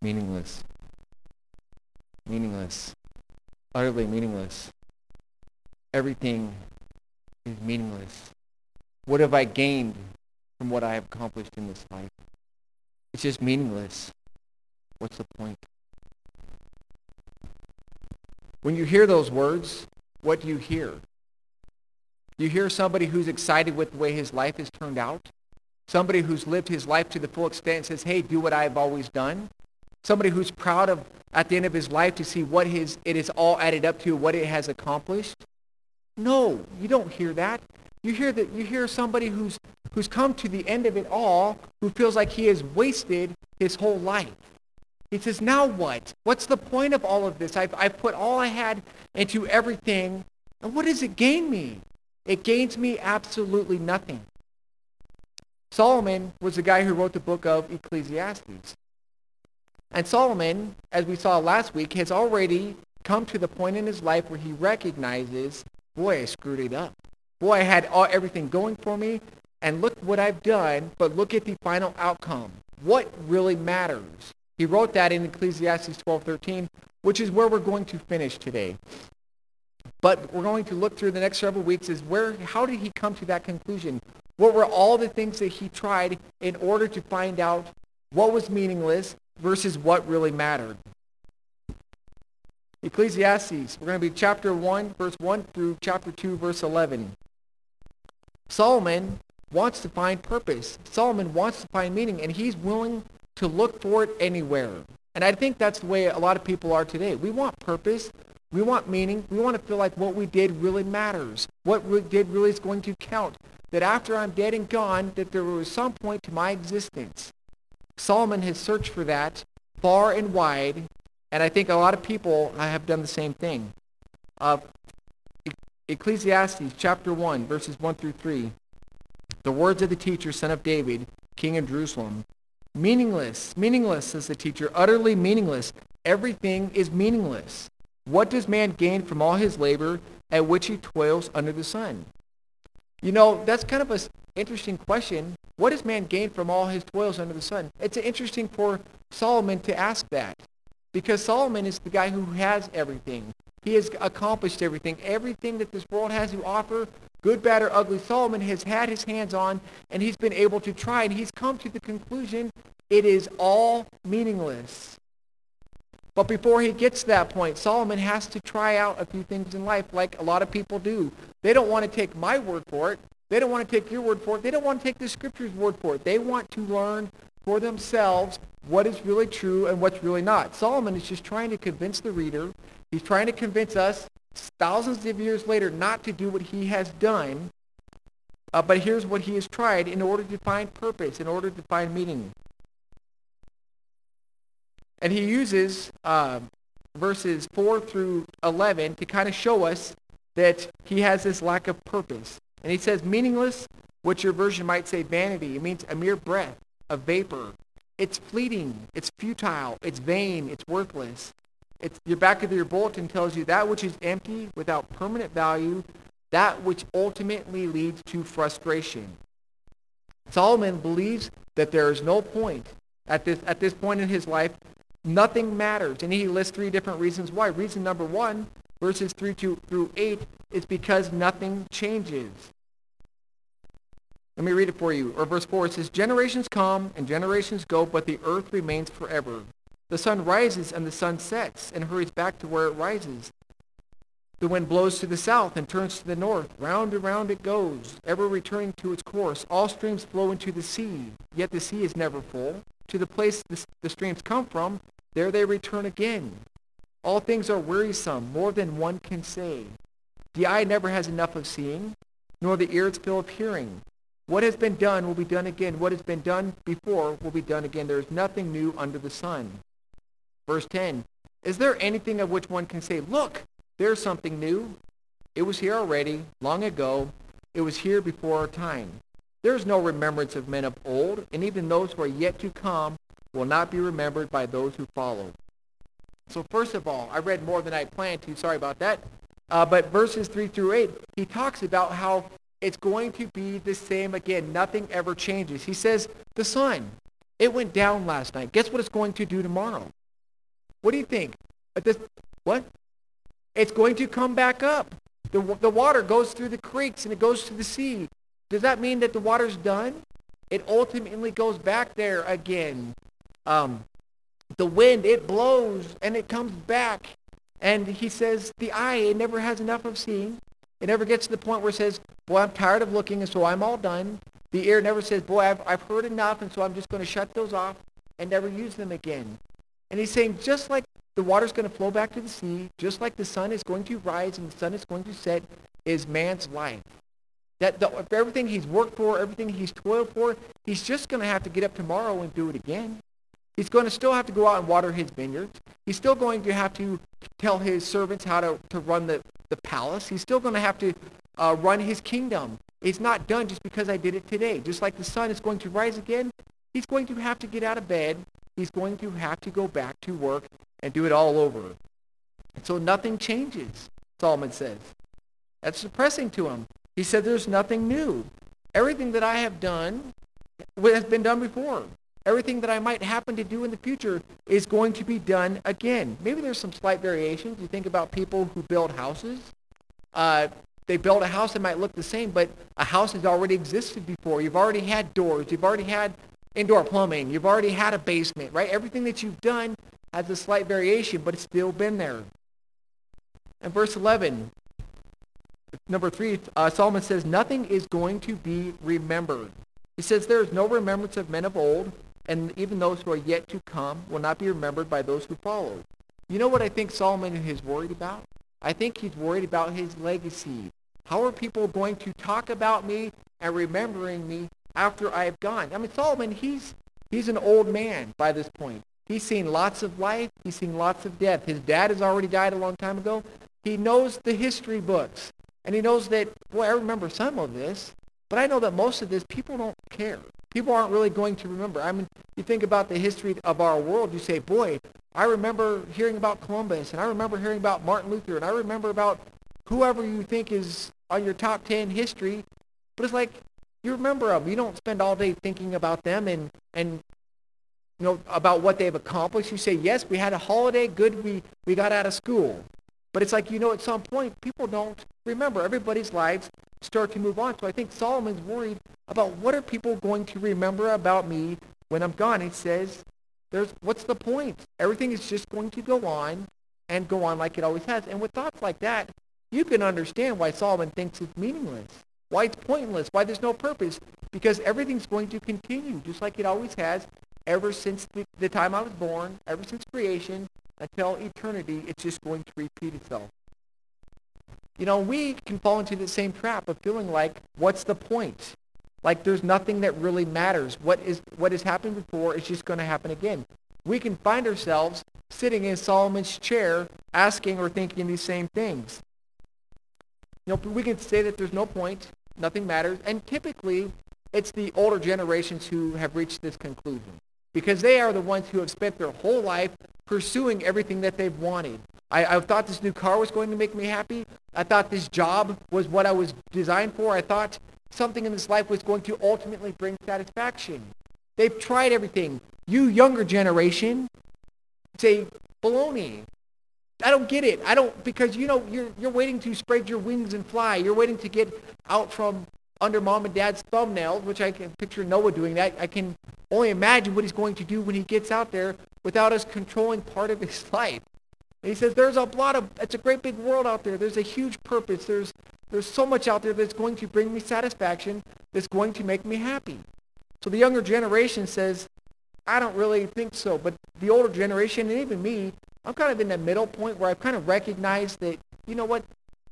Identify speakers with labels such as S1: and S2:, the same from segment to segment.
S1: meaningless. Meaningless. Utterly meaningless. Everything is meaningless. What have I gained from what I have accomplished in this life? It's just meaningless. What's the point? When you hear those words, what do you hear? You hear somebody who's excited with the way his life has turned out? Somebody who's lived his life to the full extent says, hey, do what I've always done? Somebody who's proud of, at the end of his life, to see what his, it is all added up to, what it has accomplished? No, you don't hear that. You hear that you hear somebody who's who's come to the end of it all, who feels like he has wasted his whole life. He says, now what? What's the point of all of this? I've, I've put all I had into everything, and what does it gain me? It gains me absolutely nothing. Solomon was the guy who wrote the book of Ecclesiastes. And Solomon, as we saw last week, has already come to the point in his life where he recognizes, boy, I screwed it up. Boy, I had all, everything going for me, and look what I've done, but look at the final outcome. What really matters? He wrote that in Ecclesiastes 12:13, which is where we're going to finish today. But we're going to look through the next several weeks is where how did he come to that conclusion? What were all the things that he tried in order to find out what was meaningless versus what really mattered? Ecclesiastes, we're going to be chapter 1, verse 1 through chapter 2, verse 11. Solomon wants to find purpose. Solomon wants to find meaning, and he's willing to look for it anywhere. And I think that's the way a lot of people are today. We want purpose. We want meaning. We want to feel like what we did really matters. What we did really is going to count. That after I'm dead and gone, that there was some point to my existence. Solomon has searched for that far and wide, and I think a lot of people have done the same thing. Uh, Ecclesiastes chapter 1, verses 1 through 3. The words of the teacher, son of David, king of Jerusalem. Meaningless, meaningless, says the teacher, utterly meaningless. Everything is meaningless. What does man gain from all his labor at which he toils under the sun? You know, that's kind of an interesting question. What does man gain from all his toils under the sun? It's interesting for Solomon to ask that because Solomon is the guy who has everything. He has accomplished everything. Everything that this world has to offer, good, bad, or ugly, Solomon has had his hands on, and he's been able to try, and he's come to the conclusion it is all meaningless. But before he gets to that point, Solomon has to try out a few things in life like a lot of people do. They don't want to take my word for it. They don't want to take your word for it. They don't want to take the scripture's word for it. They want to learn for themselves what is really true and what's really not. Solomon is just trying to convince the reader. He's trying to convince us thousands of years later not to do what he has done. Uh, but here's what he has tried in order to find purpose, in order to find meaning. And he uses uh, verses 4 through 11 to kind of show us that he has this lack of purpose. And he says meaningless, what your version might say vanity. It means a mere breath, a vapor. It's fleeting. It's futile. It's vain. It's worthless. It's, your back of your bulletin tells you that which is empty, without permanent value, that which ultimately leads to frustration. Solomon believes that there is no point at this, at this point in his life Nothing matters. And he lists three different reasons why. Reason number one, verses 3 to, through 8, is because nothing changes. Let me read it for you. Or verse 4, it says, Generations come and generations go, but the earth remains forever. The sun rises and the sun sets and hurries back to where it rises. The wind blows to the south and turns to the north. Round and round it goes, ever returning to its course. All streams flow into the sea, yet the sea is never full. To the place the, the streams come from, there they return again. All things are wearisome, more than one can say. The eye never has enough of seeing, nor the ear its fill of hearing. What has been done will be done again. What has been done before will be done again. There is nothing new under the sun. Verse 10, Is there anything of which one can say, Look, there's something new? It was here already, long ago. It was here before our time. There is no remembrance of men of old, and even those who are yet to come will not be remembered by those who follow. So first of all, I read more than I planned to. Sorry about that. Uh, but verses 3 through 8, he talks about how it's going to be the same again. Nothing ever changes. He says the sun. It went down last night. Guess what it's going to do tomorrow? What do you think? This, what? It's going to come back up. The, the water goes through the creeks and it goes to the sea. Does that mean that the water's done? It ultimately goes back there again. Um, the wind, it blows and it comes back. And he says, the eye, it never has enough of seeing. It never gets to the point where it says, boy, I'm tired of looking and so I'm all done. The ear never says, boy, I've, I've heard enough and so I'm just going to shut those off and never use them again. And he's saying, just like the water's going to flow back to the sea, just like the sun is going to rise and the sun is going to set, is man's life. That the, everything he's worked for, everything he's toiled for, he's just going to have to get up tomorrow and do it again. He's going to still have to go out and water his vineyards. He's still going to have to tell his servants how to, to run the, the palace. He's still going to have to uh, run his kingdom. It's not done just because I did it today. Just like the sun is going to rise again, he's going to have to get out of bed. He's going to have to go back to work and do it all over. And so nothing changes, Solomon says. That's depressing to him. He said there's nothing new. Everything that I have done has been done before. Everything that I might happen to do in the future is going to be done again. Maybe there's some slight variations. You think about people who build houses. Uh, they build a house that might look the same, but a house has already existed before. You've already had doors. You've already had indoor plumbing. You've already had a basement, right? Everything that you've done has a slight variation, but it's still been there. And verse 11, number 3, uh, Solomon says, nothing is going to be remembered. He says there is no remembrance of men of old, and even those who are yet to come will not be remembered by those who follow. You know what I think Solomon is worried about? I think he's worried about his legacy. How are people going to talk about me and remembering me after I have gone? I mean, Solomon, he's, he's an old man by this point. He's seen lots of life. He's seen lots of death. His dad has already died a long time ago. He knows the history books. And he knows that, boy, I remember some of this, but I know that most of this, people don't care. People aren't really going to remember. I mean, you think about the history of our world, you say, boy, I remember hearing about Columbus, and I remember hearing about Martin Luther, and I remember about whoever you think is on your top 10 history. But it's like, you remember them. You don't spend all day thinking about them and, and you know, about what they've accomplished. You say, yes, we had a holiday, good, we, we got out of school. But it's like, you know, at some point, people don't remember. Everybody's lives start to move on. So I think Solomon's worried about what are people going to remember about me when I'm gone. He says, there's, what's the point? Everything is just going to go on and go on like it always has. And with thoughts like that, you can understand why Solomon thinks it's meaningless, why it's pointless, why there's no purpose, because everything's going to continue just like it always has ever since the, the time I was born, ever since creation, until eternity, it's just going to repeat itself. You know, we can fall into the same trap of feeling like, what's the point? Like there's nothing that really matters. What is what has happened before is just going to happen again. We can find ourselves sitting in Solomon's chair asking or thinking these same things. You know, we can say that there's no point, nothing matters, and typically it's the older generations who have reached this conclusion because they are the ones who have spent their whole life pursuing everything that they've wanted. I, I thought this new car was going to make me happy. I thought this job was what I was designed for. I thought something in this life was going to ultimately bring satisfaction. They've tried everything. You younger generation say, baloney. I don't get it. I don't, because you know, you're, you're waiting to spread your wings and fly. You're waiting to get out from under mom and dad's thumbnails, which I can picture Noah doing that. I can only imagine what he's going to do when he gets out there without us controlling part of his life. And he says, there's a lot of, it's a great big world out there. There's a huge purpose. There's, there's so much out there that's going to bring me satisfaction, that's going to make me happy. So the younger generation says, I don't really think so. But the older generation, and even me, I'm kind of in the middle point where I've kind of recognized that, you know what,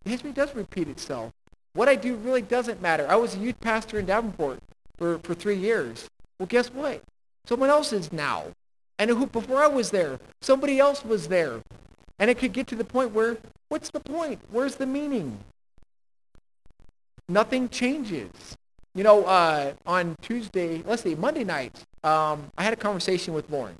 S1: history does repeat itself. What I do really doesn't matter. I was a youth pastor in Davenport for, for three years. Well, guess what? Someone else is now. And who, before I was there, somebody else was there. And it could get to the point where, what's the point? Where's the meaning? Nothing changes. You know, uh, on Tuesday, let's see, Monday night, um, I had a conversation with Lauren.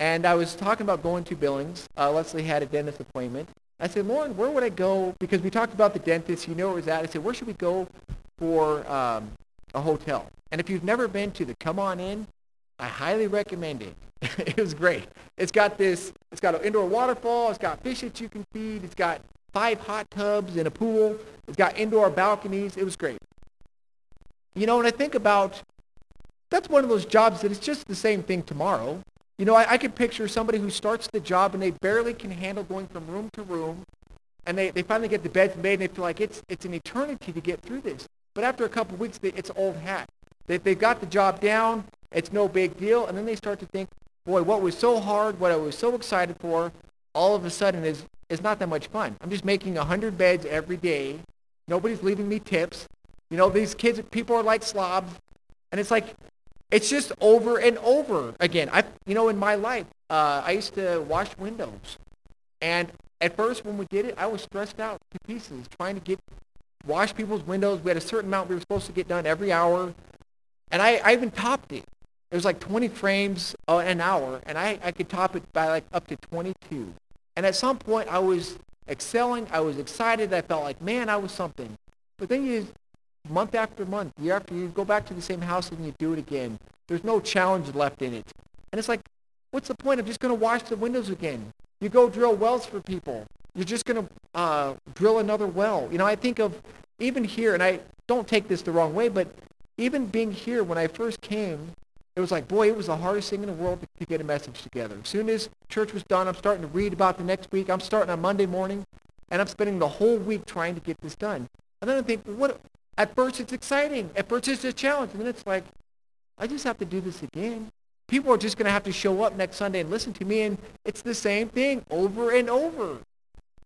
S1: And I was talking about going to Billings. Uh, Leslie had a dentist appointment. I said, Lauren, where would I go? Because we talked about the dentist. You know where it was at. I said, where should we go for um, a hotel? And if you've never been to the C'mon Inn, I highly recommend it. it was great. It's got this, it's got an indoor waterfall. It's got fish that you can feed. It's got five hot tubs and a pool. It's got indoor balconies. It was great. You know, when I think about, that's one of those jobs that it's just the same thing tomorrow. You know, I, I could picture somebody who starts the job and they barely can handle going from room to room, and they, they finally get the beds made and they feel like it's, it's an eternity to get through this. But after a couple of weeks, they, it's old hat. They, they've got the job down. It's no big deal. And then they start to think, boy, what was so hard, what I was so excited for, all of a sudden is, is not that much fun. I'm just making 100 beds every day. Nobody's leaving me tips. You know, these kids, people are like slobs. And it's like, it's just over and over again. I, you know, in my life, uh, I used to wash windows. And at first when we did it, I was stressed out to pieces trying to get, wash people's windows. We had a certain amount we were supposed to get done every hour. And I, I even topped it. It was like 20 frames an hour, and I, I could top it by like up to 22. And at some point, I was excelling. I was excited. I felt like, man, I was something. But then you, month after month, year after year, you go back to the same house and you do it again. There's no challenge left in it. And it's like, what's the point? I'm just going to wash the windows again. You go drill wells for people. You're just going to uh, drill another well. You know, I think of even here, and I don't take this the wrong way, but even being here when I first came, it was like, boy, it was the hardest thing in the world to, to get a message together. As soon as church was done, I'm starting to read about the next week. I'm starting on Monday morning, and I'm spending the whole week trying to get this done. And then I think, what? At first, it's exciting. At first, it's a challenge. And then it's like, I just have to do this again. People are just going to have to show up next Sunday and listen to me, and it's the same thing over and over.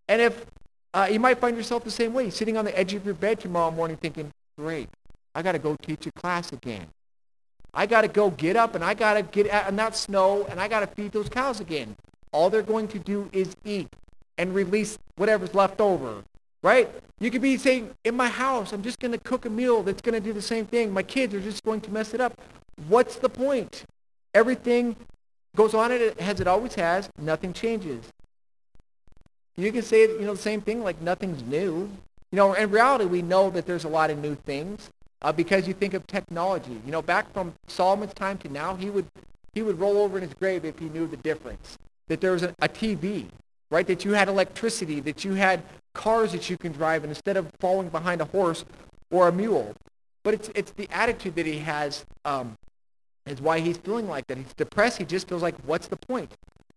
S1: And if uh, you might find yourself the same way, sitting on the edge of your bed tomorrow morning thinking, great, I got to go teach a class again. I got to go get up and I got to get out in that snow and I got to feed those cows again. All they're going to do is eat and release whatever's left over, right? You could be saying, in my house, I'm just going to cook a meal that's going to do the same thing. My kids are just going to mess it up. What's the point? Everything goes on as it always has. Nothing changes. You can say, you know, the same thing like nothing's new. You know, in reality, we know that there's a lot of new things uh, because you think of technology. You know, back from Solomon's time to now, he would he would roll over in his grave if he knew the difference. That there was a, a TV, right? That you had electricity, that you had cars that you can drive, and instead of falling behind a horse or a mule. But it's it's the attitude that he has um, is why he's feeling like that. He's depressed. He just feels like, what's the point?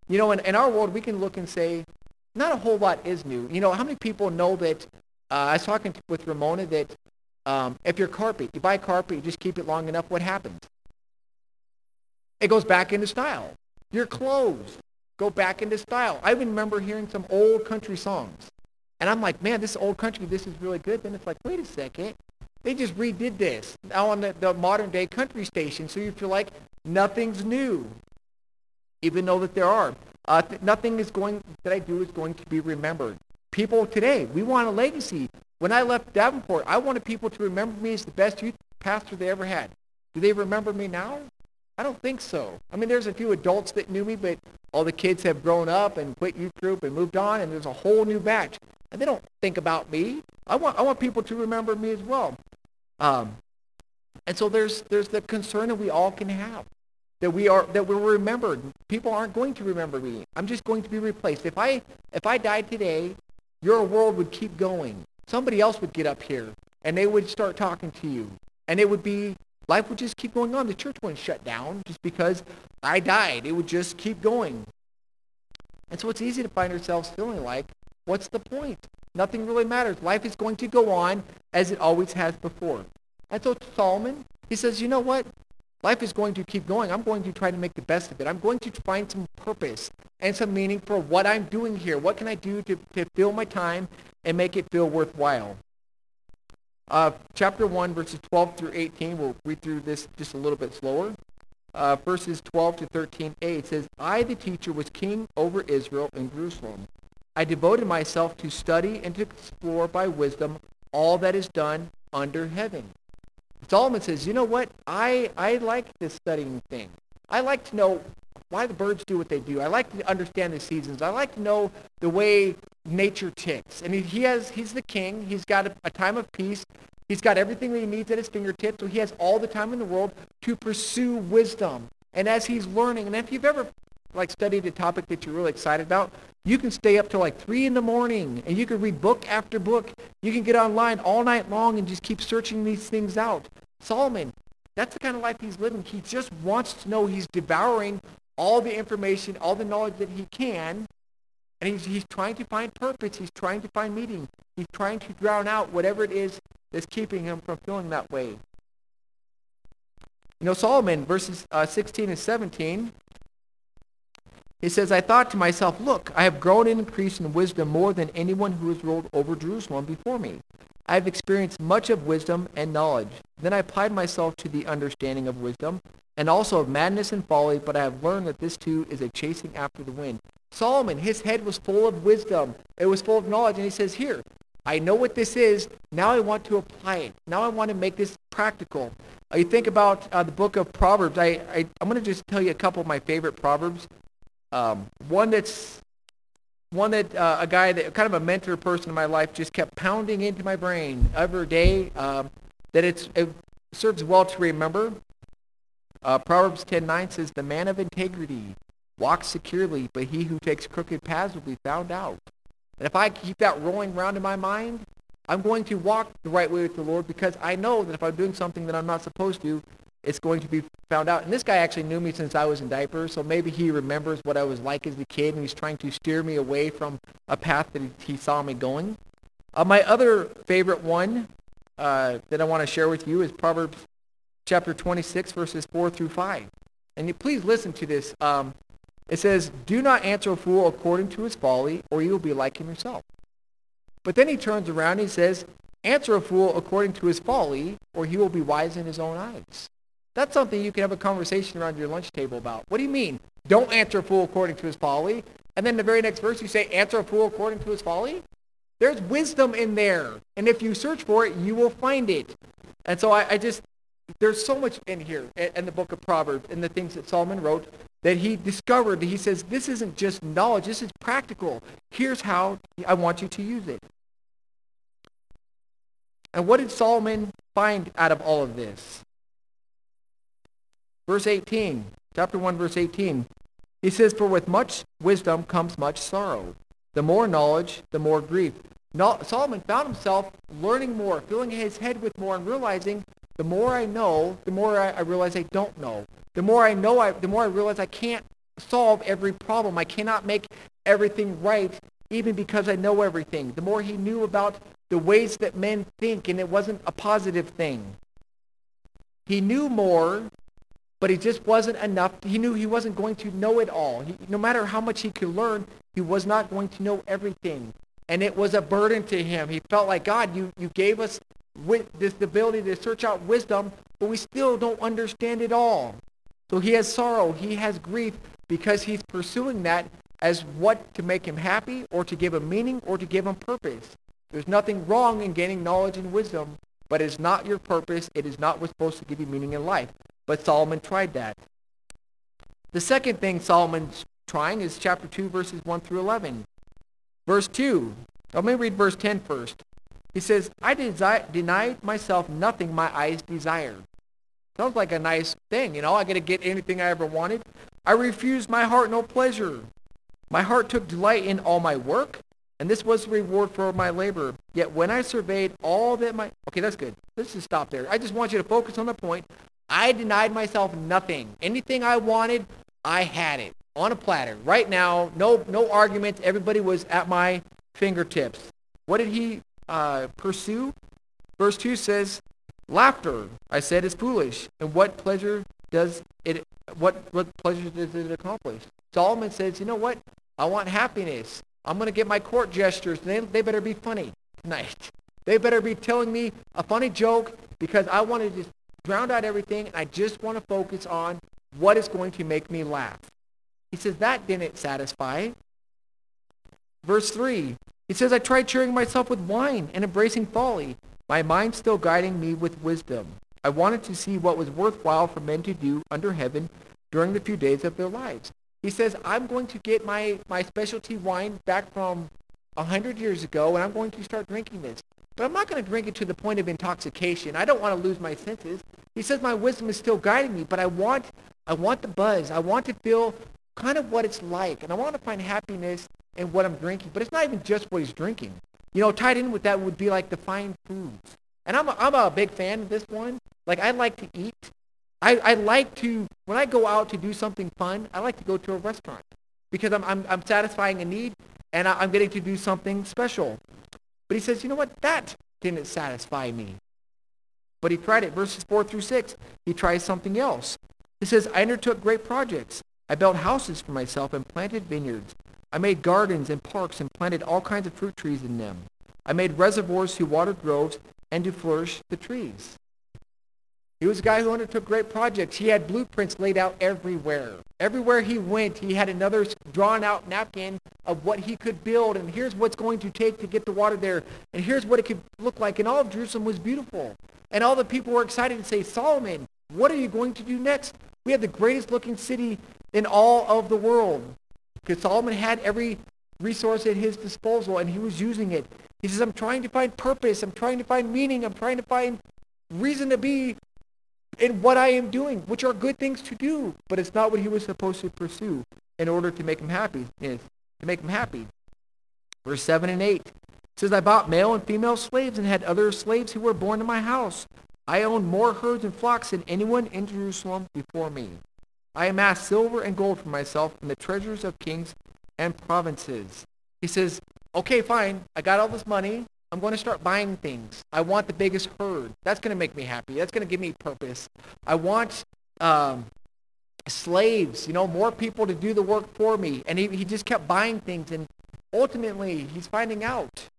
S1: You know, in, in our world, we can look and say, not a whole lot is new. You know, how many people know that? Uh, I was talking with Ramona that um, if your carpet, you buy a carpet, you just keep it long enough, what happens? It goes back into style. Your clothes go back into style. I even remember hearing some old country songs. And I'm like, man, this old country, this is really good. Then it's like, wait a second. They just redid this now on the, the modern day country station. So you feel like nothing's new, even though that there are. Uh, th- nothing is going that I do is going to be remembered. People today, we want a legacy. When I left Davenport, I wanted people to remember me as the best youth pastor they ever had. Do they remember me now? I don't think so. I mean, there's a few adults that knew me, but all the kids have grown up and quit youth group and moved on, and there's a whole new batch. And they don't think about me. I want, I want people to remember me as well. Um, and so there's, there's the concern that we all can have, that, we are, that we're remembered. People aren't going to remember me. I'm just going to be replaced. If I, if I died today, your world would keep going somebody else would get up here and they would start talking to you. And it would be, life would just keep going on. The church wouldn't shut down just because I died. It would just keep going. And so it's easy to find ourselves feeling like, what's the point? Nothing really matters. Life is going to go on as it always has before. And so Solomon, he says, you know what? Life is going to keep going. I'm going to try to make the best of it. I'm going to find some purpose and some meaning for what I'm doing here. What can I do to, to fill my time and make it feel worthwhile. Uh, chapter 1, verses 12 through 18, we'll read through this just a little bit slower. Uh, verses 12 to 13a, it says, I, the teacher, was king over Israel in Jerusalem. I devoted myself to study and to explore by wisdom all that is done under heaven. Solomon says, you know what? I, I like this studying thing. I like to know why the birds do what they do. I like to understand the seasons. I like to know the way nature ticks. And he has, he's the king. He's got a, a time of peace. He's got everything that he needs at his fingertips. So he has all the time in the world to pursue wisdom And as he's learning, and if you've ever like studied a topic that you're really excited about, you can stay up till like three in the morning and you can read book after book. You can get online all night long and just keep searching these things out. Solomon, that's the kind of life he's living. He just wants to know he's devouring all the information, all the knowledge that he can. And he's, he's trying to find purpose. He's trying to find meaning. He's trying to drown out whatever it is that's keeping him from feeling that way. You know, Solomon, verses uh, 16 and 17, he says, I thought to myself, look, I have grown and increased in wisdom more than anyone who has ruled over Jerusalem before me. I have experienced much of wisdom and knowledge. Then I applied myself to the understanding of wisdom and also of madness and folly, but I have learned that this too is a chasing after the wind. Solomon, his head was full of wisdom. It was full of knowledge. And he says, here, I know what this is. Now I want to apply it. Now I want to make this practical. Uh, you think about uh, the book of Proverbs. I, I, am going to just tell you a couple of my favorite Proverbs. Um, one that's one that uh, a guy that kind of a mentor person in my life just kept pounding into my brain every day um, that it's, it serves well to remember. Uh, Proverbs 10:9 says, "The man of integrity walks securely, but he who takes crooked paths will be found out." And if I keep that rolling around in my mind, I'm going to walk the right way with the Lord because I know that if I'm doing something that I'm not supposed to, it's going to be found out. And this guy actually knew me since I was in diapers, so maybe he remembers what I was like as a kid, and he's trying to steer me away from a path that he saw me going. Uh, my other favorite one uh, that I want to share with you is Proverbs chapter 26, verses 4 through 5. And you, please listen to this. Um, it says, Do not answer a fool according to his folly, or you will be like him yourself. But then he turns around and he says, Answer a fool according to his folly, or he will be wise in his own eyes. That's something you can have a conversation around your lunch table about. What do you mean? Don't answer a fool according to his folly. And then the very next verse you say, answer a fool according to his folly? There's wisdom in there. And if you search for it, you will find it. And so I, I just, there's so much in here in the book of Proverbs and the things that Solomon wrote that he discovered. He says, this isn't just knowledge. This is practical. Here's how I want you to use it. And what did Solomon find out of all of this? Verse 18, chapter 1, verse 18. He says, For with much wisdom comes much sorrow. The more knowledge, the more grief. Solomon found himself learning more, filling his head with more, and realizing the more I know, the more I, I realize I don't know. The more I know, I, the more I realize I can't solve every problem. I cannot make everything right, even because I know everything. The more he knew about the ways that men think, and it wasn't a positive thing. He knew more but he just wasn't enough. He knew he wasn't going to know it all. He, no matter how much he could learn, he was not going to know everything. And it was a burden to him. He felt like, God, you, you gave us this ability to search out wisdom, but we still don't understand it all. So he has sorrow. He has grief because he's pursuing that as what to make him happy or to give him meaning or to give him purpose. There's nothing wrong in gaining knowledge and wisdom, but it's not your purpose. It is not what's supposed to give you meaning in life. But Solomon tried that. The second thing Solomon's trying is chapter 2, verses 1 through 11. Verse 2. Let me read verse 10 first. He says, I desi- denied myself nothing my eyes desired. Sounds like a nice thing, you know. I get to get anything I ever wanted. I refused my heart no pleasure. My heart took delight in all my work, and this was the reward for my labor. Yet when I surveyed all that my... Okay, that's good. Let's just stop there. I just want you to focus on the point. I denied myself nothing. Anything I wanted, I had it on a platter. Right now, no, no arguments. Everybody was at my fingertips. What did he uh, pursue? Verse 2 says, Laughter, I said, is foolish. And what pleasure does it, what, what pleasure does it accomplish? Solomon says, you know what? I want happiness. I'm going to get my court gestures. They, they better be funny tonight. They better be telling me a funny joke because I want to just drown out everything and I just want to focus on what is going to make me laugh. He says that didn't satisfy. Verse 3, he says, I tried cheering myself with wine and embracing folly, my mind still guiding me with wisdom. I wanted to see what was worthwhile for men to do under heaven during the few days of their lives. He says, I'm going to get my, my specialty wine back from a hundred years ago, and I'm going to start drinking this. But I'm not going to drink it to the point of intoxication. I don't want to lose my senses. He says my wisdom is still guiding me, but I want I want the buzz. I want to feel kind of what it's like. And I want to find happiness in what I'm drinking. But it's not even just what he's drinking. You know, tied in with that would be like the fine foods. And I'm a, I'm a big fan of this one. Like, I like to eat. I, I like to, when I go out to do something fun, I like to go to a restaurant because I'm, I'm, I'm satisfying a need and I, I'm getting to do something special. But he says, you know what? That didn't satisfy me. But he tried it. Verses 4 through 6, he tries something else. He says, I undertook great projects. I built houses for myself and planted vineyards. I made gardens and parks and planted all kinds of fruit trees in them. I made reservoirs to water groves and to flourish the trees. He was a guy who undertook great projects. He had blueprints laid out everywhere. Everywhere he went, he had another drawn out napkin of what he could build, and here's what's going to take to get the water there, and here's what it could look like. And all of Jerusalem was beautiful. And all the people were excited to say, Solomon, what are you going to do next? We have the greatest looking city in all of the world. Because Solomon had every resource at his disposal, and he was using it. He says, I'm trying to find purpose. I'm trying to find meaning. I'm trying to find reason to be in what I am doing, which are good things to do, but it's not what he was supposed to pursue in order to make him happy, is to make him happy. Verse 7 and 8 says, I bought male and female slaves and had other slaves who were born in my house. I owned more herds and flocks than anyone in Jerusalem before me. I amassed silver and gold for myself from the treasures of kings and provinces. He says, okay, fine, I got all this money. I'm going to start buying things. I want the biggest herd. That's going to make me happy. That's going to give me purpose. I want um, slaves, you know, more people to do the work for me. And he, he just kept buying things. And ultimately, he's finding out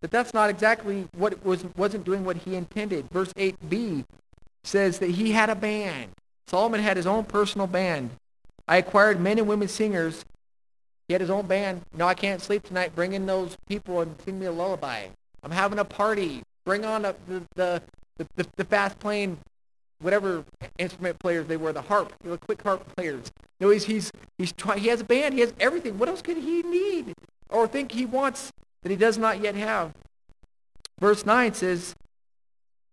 S1: that that's not exactly what was, wasn't doing what he intended. Verse 8b says that he had a band. Solomon had his own personal band. I acquired men and women singers he had his own band. No, I can't sleep tonight. Bring in those people and sing me a lullaby. I'm having a party. Bring on a, the, the, the, the fast playing whatever instrument players they were, the harp, the quick harp players. No, he's he's he's trying. He has a band. He has everything. What else could he need or think he wants that he does not yet have? Verse nine says,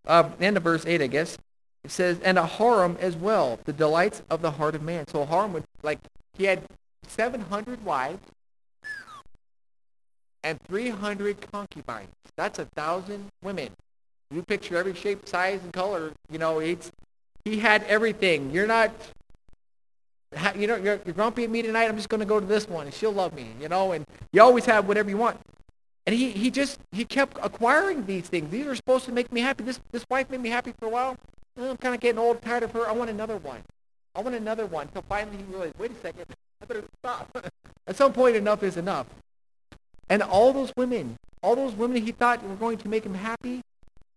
S1: uh, end of verse eight, I guess. It says, and a harem as well, the delights of the heart of man. So a harem would like he had 700 wives and 300 concubines. That's a thousand women. You picture every shape, size, and color. You know, it's he had everything. You're not, you know, you're, you're grumpy at me tonight. I'm just going to go to this one, and she'll love me. You know, and you always have whatever you want. And he, he just he kept acquiring these things. These are supposed to make me happy. This this wife made me happy for a while. I'm kind of getting old, tired of her. I want another one. I want another one. So finally he realized, wait a second, I better stop. At some point, enough is enough. And all those women, all those women he thought were going to make him happy,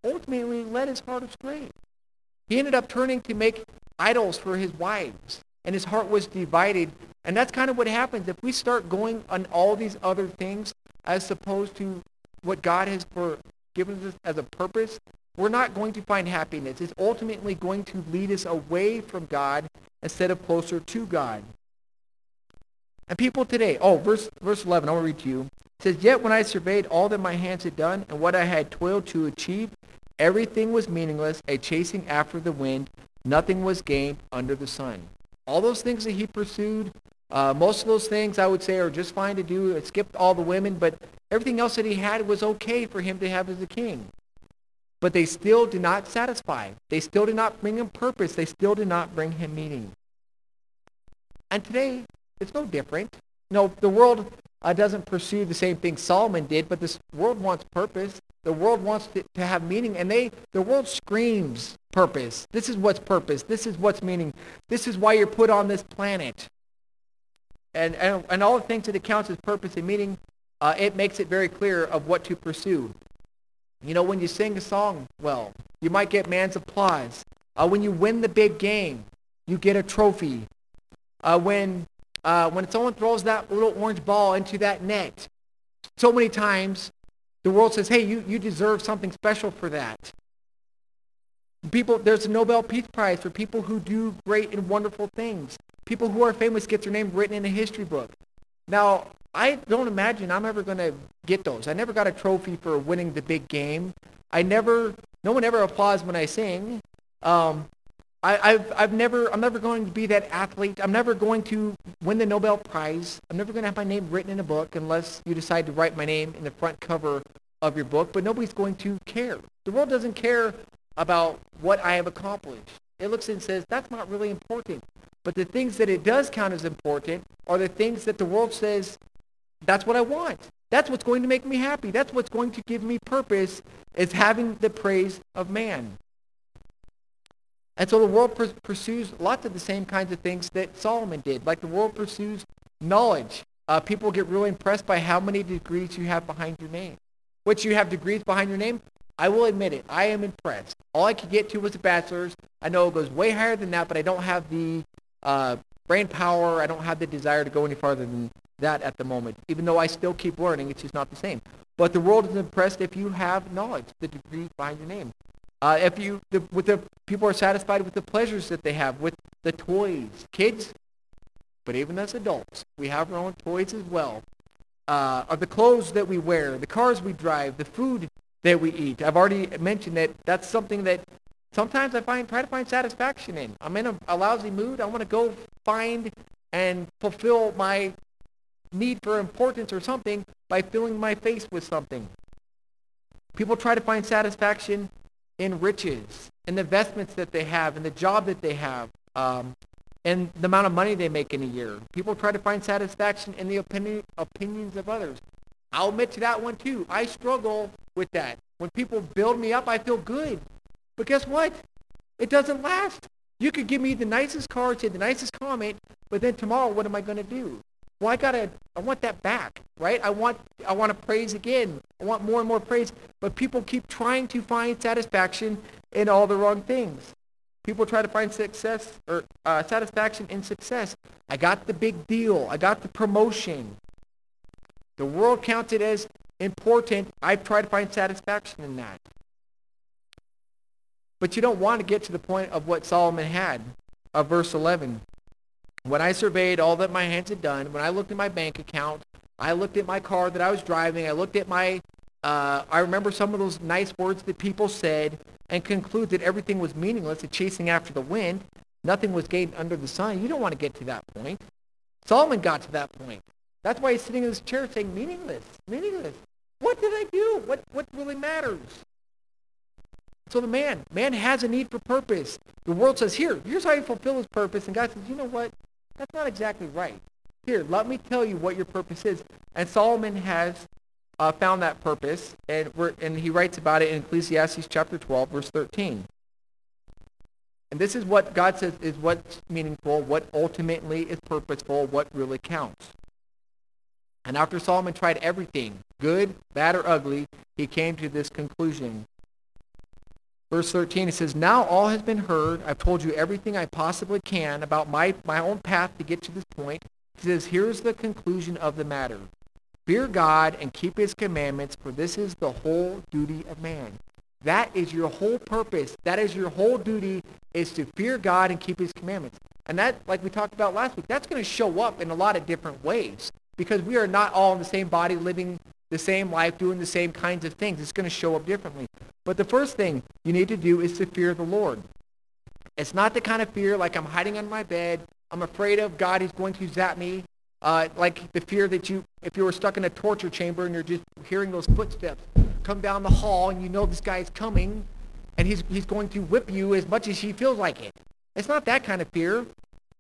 S1: ultimately led his heart astray. He ended up turning to make idols for his wives, and his heart was divided. And that's kind of what happens if we start going on all these other things as opposed to what God has for given us as a purpose. We're not going to find happiness. It's ultimately going to lead us away from God instead of closer to God. And people today, oh, verse, verse 11, I to read to you. It says, Yet when I surveyed all that my hands had done and what I had toiled to achieve, everything was meaningless, a chasing after the wind. Nothing was gained under the sun. All those things that he pursued, uh, most of those things I would say are just fine to do. It skipped all the women, but everything else that he had was okay for him to have as a king. But they still did not satisfy. They still did not bring him purpose. They still did not bring him meaning. And today, it's no different. No, the world uh, doesn't pursue the same thing Solomon did, but this world wants purpose. The world wants to, to have meaning, and they the world screams purpose. This is what's purpose. This is what's meaning. This is why you're put on this planet. And and, and all the things that it counts as purpose and meaning, uh, it makes it very clear of what to pursue. You know, when you sing a song well, you might get man's applause. Uh, when you win the big game, you get a trophy. Uh, when uh, when someone throws that little orange ball into that net, so many times the world says, hey, you, you deserve something special for that. People, there's a Nobel Peace Prize for people who do great and wonderful things. People who are famous get their name written in a history book. Now, I don't imagine I'm ever going to get those. I never got a trophy for winning the big game. I never, no one ever applauds when I sing. Um, I, I've, I've never, I'm never going to be that athlete. I'm never going to win the Nobel Prize. I'm never going to have my name written in a book unless you decide to write my name in the front cover of your book. But nobody's going to care. The world doesn't care about what I have accomplished. It looks and says, that's not really important. But the things that it does count as important are the things that the world says, that's what I want. That's what's going to make me happy. That's what's going to give me purpose is having the praise of man. And so the world pursues lots of the same kinds of things that Solomon did. Like the world pursues knowledge. Uh, people get really impressed by how many degrees you have behind your name. Which you have degrees behind your name? I will admit it. I am impressed. All I could get to was a bachelor's. I know it goes way higher than that, but I don't have the uh, brain power. I don't have the desire to go any farther than that at the moment. Even though I still keep learning, it's just not the same. But the world is impressed if you have knowledge, the degree behind your name. Uh, if you, the, with the people are satisfied with the pleasures that they have, with the toys, kids, but even as adults, we have our own toys as well. Uh, are the clothes that we wear, the cars we drive, the food that we eat. I've already mentioned that that's something that sometimes I find try to find satisfaction in. I'm in a, a lousy mood. I want to go find and fulfill my need for importance or something by filling my face with something. People try to find satisfaction in riches, in the investments that they have, in the job that they have, um, and the amount of money they make in a year. People try to find satisfaction in the opinion, opinions of others. I'll admit to that one too. I struggle with that. When people build me up, I feel good. But guess what? It doesn't last. You could give me the nicest card, say the nicest comment, but then tomorrow, what am I going to do? Well, I gotta, I want that back, right? I want, I want to praise again. I want more and more praise. But people keep trying to find satisfaction in all the wrong things. People try to find success or uh, satisfaction in success. I got the big deal. I got the promotion. The world counts it as important. I've tried to find satisfaction in that. But you don't want to get to the point of what Solomon had, of verse 11. When I surveyed all that my hands had done, when I looked at my bank account, I looked at my car that I was driving, I looked at my, uh, I remember some of those nice words that people said, and conclude that everything was meaningless and chasing after the wind. Nothing was gained under the sun. You don't want to get to that point. Solomon got to that point. That's why he's sitting in his chair saying, meaningless, meaningless. What did I do? What, what really matters? So the man, man has a need for purpose. The world says, here, here's how you fulfill his purpose. And God says, you know what? That's not exactly right. Here, let me tell you what your purpose is. And Solomon has uh, found that purpose, and, and he writes about it in Ecclesiastes chapter 12, verse 13. And this is what God says is what's meaningful, what ultimately is purposeful, what really counts. And after Solomon tried everything, good, bad, or ugly, he came to this conclusion. Verse 13, it says, Now all has been heard. I've told you everything I possibly can about my, my own path to get to this point. He says, Here's the conclusion of the matter. Fear God and keep his commandments, for this is the whole duty of man. That is your whole purpose. That is your whole duty is to fear God and keep his commandments. And that, like we talked about last week, that's going to show up in a lot of different ways because we are not all in the same body living the same life, doing the same kinds of things. It's going to show up differently. But the first thing you need to do is to fear the Lord. It's not the kind of fear like I'm hiding on my bed. I'm afraid of God is going to zap me. Uh, like the fear that you, if you were stuck in a torture chamber and you're just hearing those footsteps come down the hall and you know this guy is coming and he's, he's going to whip you as much as he feels like it. It's not that kind of fear.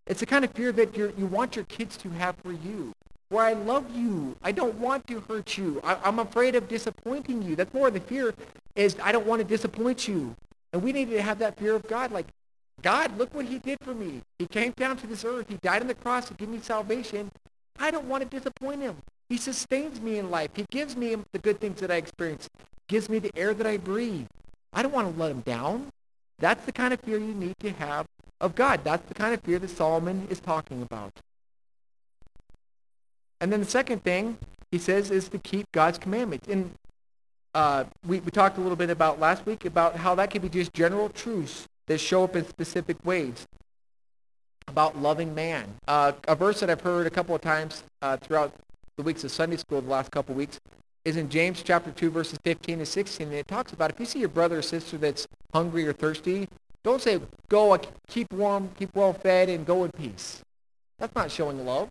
S1: It's the kind of fear that you you want your kids to have for you where I love you. I don't want to hurt you. I, I'm afraid of disappointing you. That's more of the fear is I don't want to disappoint you. And we need to have that fear of God. Like, God, look what he did for me. He came down to this earth. He died on the cross to give me salvation. I don't want to disappoint him. He sustains me in life. He gives me the good things that I experience. Gives me the air that I breathe. I don't want to let him down. That's the kind of fear you need to have of God. That's the kind of fear that Solomon is talking about. And then the second thing he says is to keep God's commandments. And uh, we, we talked a little bit about last week about how that could be just general truths that show up in specific ways about loving man. Uh, a verse that I've heard a couple of times uh, throughout the weeks of Sunday school the last couple of weeks is in James chapter 2 verses 15 and 16 and it talks about if you see your brother or sister that's hungry or thirsty Don't say, go, keep warm, keep well fed, and go in peace. That's not showing love.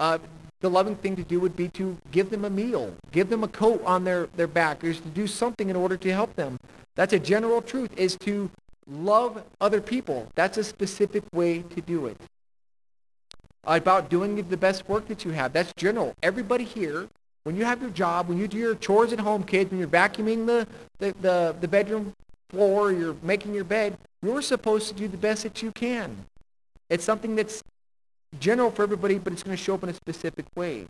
S1: Uh, the loving thing to do would be to give them a meal, give them a coat on their, their back, or to do something in order to help them. That's a general truth, is to love other people. That's a specific way to do it. About doing the best work that you have. That's general. Everybody here, when you have your job, when you do your chores at home, kids, when you're vacuuming the, the, the, the bedroom floor, you're making your bed, you're supposed to do the best that you can. It's something that's general for everybody, but it's going to show up in a specific way.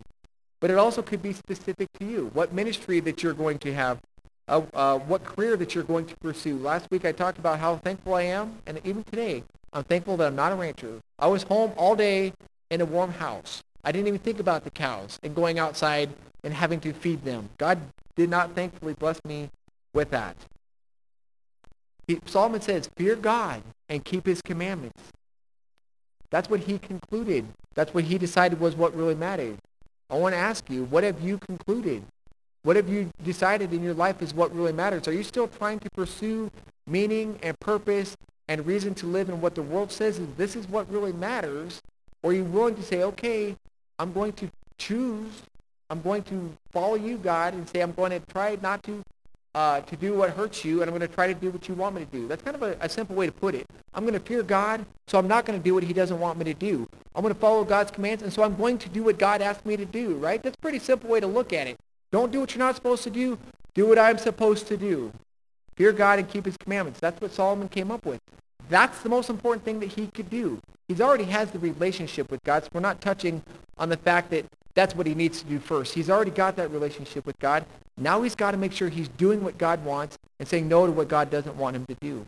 S1: But it also could be specific to you. What ministry that you're going to have, uh, uh, what career that you're going to pursue. Last week I talked about how thankful I am, and even today, I'm thankful that I'm not a rancher. I was home all day in a warm house. I didn't even think about the cows and going outside and having to feed them. God did not thankfully bless me with that. Solomon says, fear God and keep his commandments. That's what he concluded. That's what he decided was what really mattered. I want to ask you, what have you concluded? What have you decided in your life is what really matters? Are you still trying to pursue meaning and purpose and reason to live in what the world says is this is what really matters? Or are you willing to say, okay, I'm going to choose, I'm going to follow you, God, and say I'm going to try not to uh, to do what hurts you, and I'm going to try to do what you want me to do. That's kind of a, a simple way to put it. I'm going to fear God, so I'm not going to do what he doesn't want me to do. I'm going to follow God's commands, and so I'm going to do what God asked me to do, right? That's a pretty simple way to look at it. Don't do what you're not supposed to do. Do what I'm supposed to do. Fear God and keep his commandments. That's what Solomon came up with. That's the most important thing that he could do. He's already has the relationship with God, so we're not touching on the fact that that's what he needs to do first. He's already got that relationship with God. Now he's got to make sure he's doing what God wants and saying no to what God doesn't want him to do.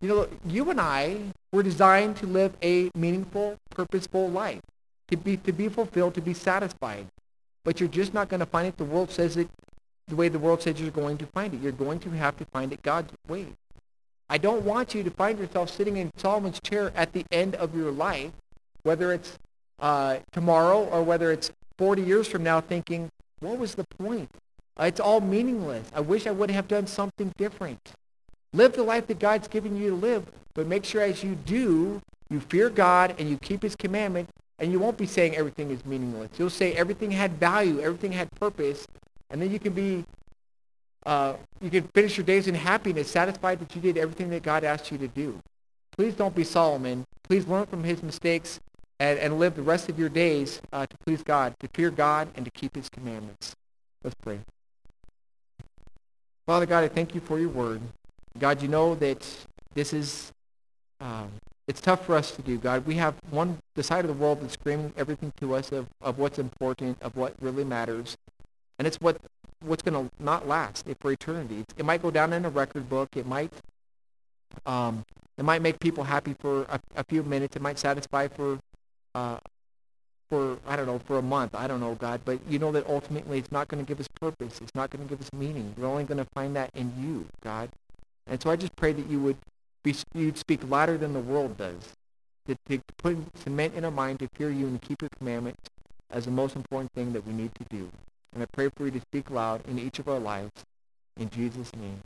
S1: You know, you and I were designed to live a meaningful, purposeful life, to be, to be fulfilled, to be satisfied. But you're just not going to find it the world says it the way the world says you're going to find it. You're going to have to find it God's way. I don't want you to find yourself sitting in Solomon's chair at the end of your life, whether it's uh, tomorrow or whether it's 40 years from now thinking, what was the point? It's all meaningless. I wish I would have done something different. Live the life that God's given you to live, but make sure as you do, you fear God and you keep his commandment, and you won't be saying everything is meaningless. You'll say everything had value, everything had purpose, and then you can be, uh, you can finish your days in happiness, satisfied that you did everything that God asked you to do. Please don't be Solomon. Please learn from his mistakes and, and live the rest of your days uh, to please God, to fear God, and to keep his commandments. Let's pray. Father God, I thank you for your word. God, you know that this is, um, it's tough for us to do, God. We have one, the side of the world that's screaming everything to us of, of what's important, of what really matters. And it's what what's going to not last for eternity. It might go down in a record book. It might um, it might make people happy for a, a few minutes. It might satisfy for uh, for I don't know for a month. I don't know God, but you know that ultimately it's not going to give us purpose. It's not going to give us meaning. We're only going to find that in you, God. And so I just pray that you would be you'd speak louder than the world does. To, to put cement in our mind to fear you and keep your commandments as the most important thing that we need to do. And I pray for you to speak loud in each of our lives. In Jesus' name.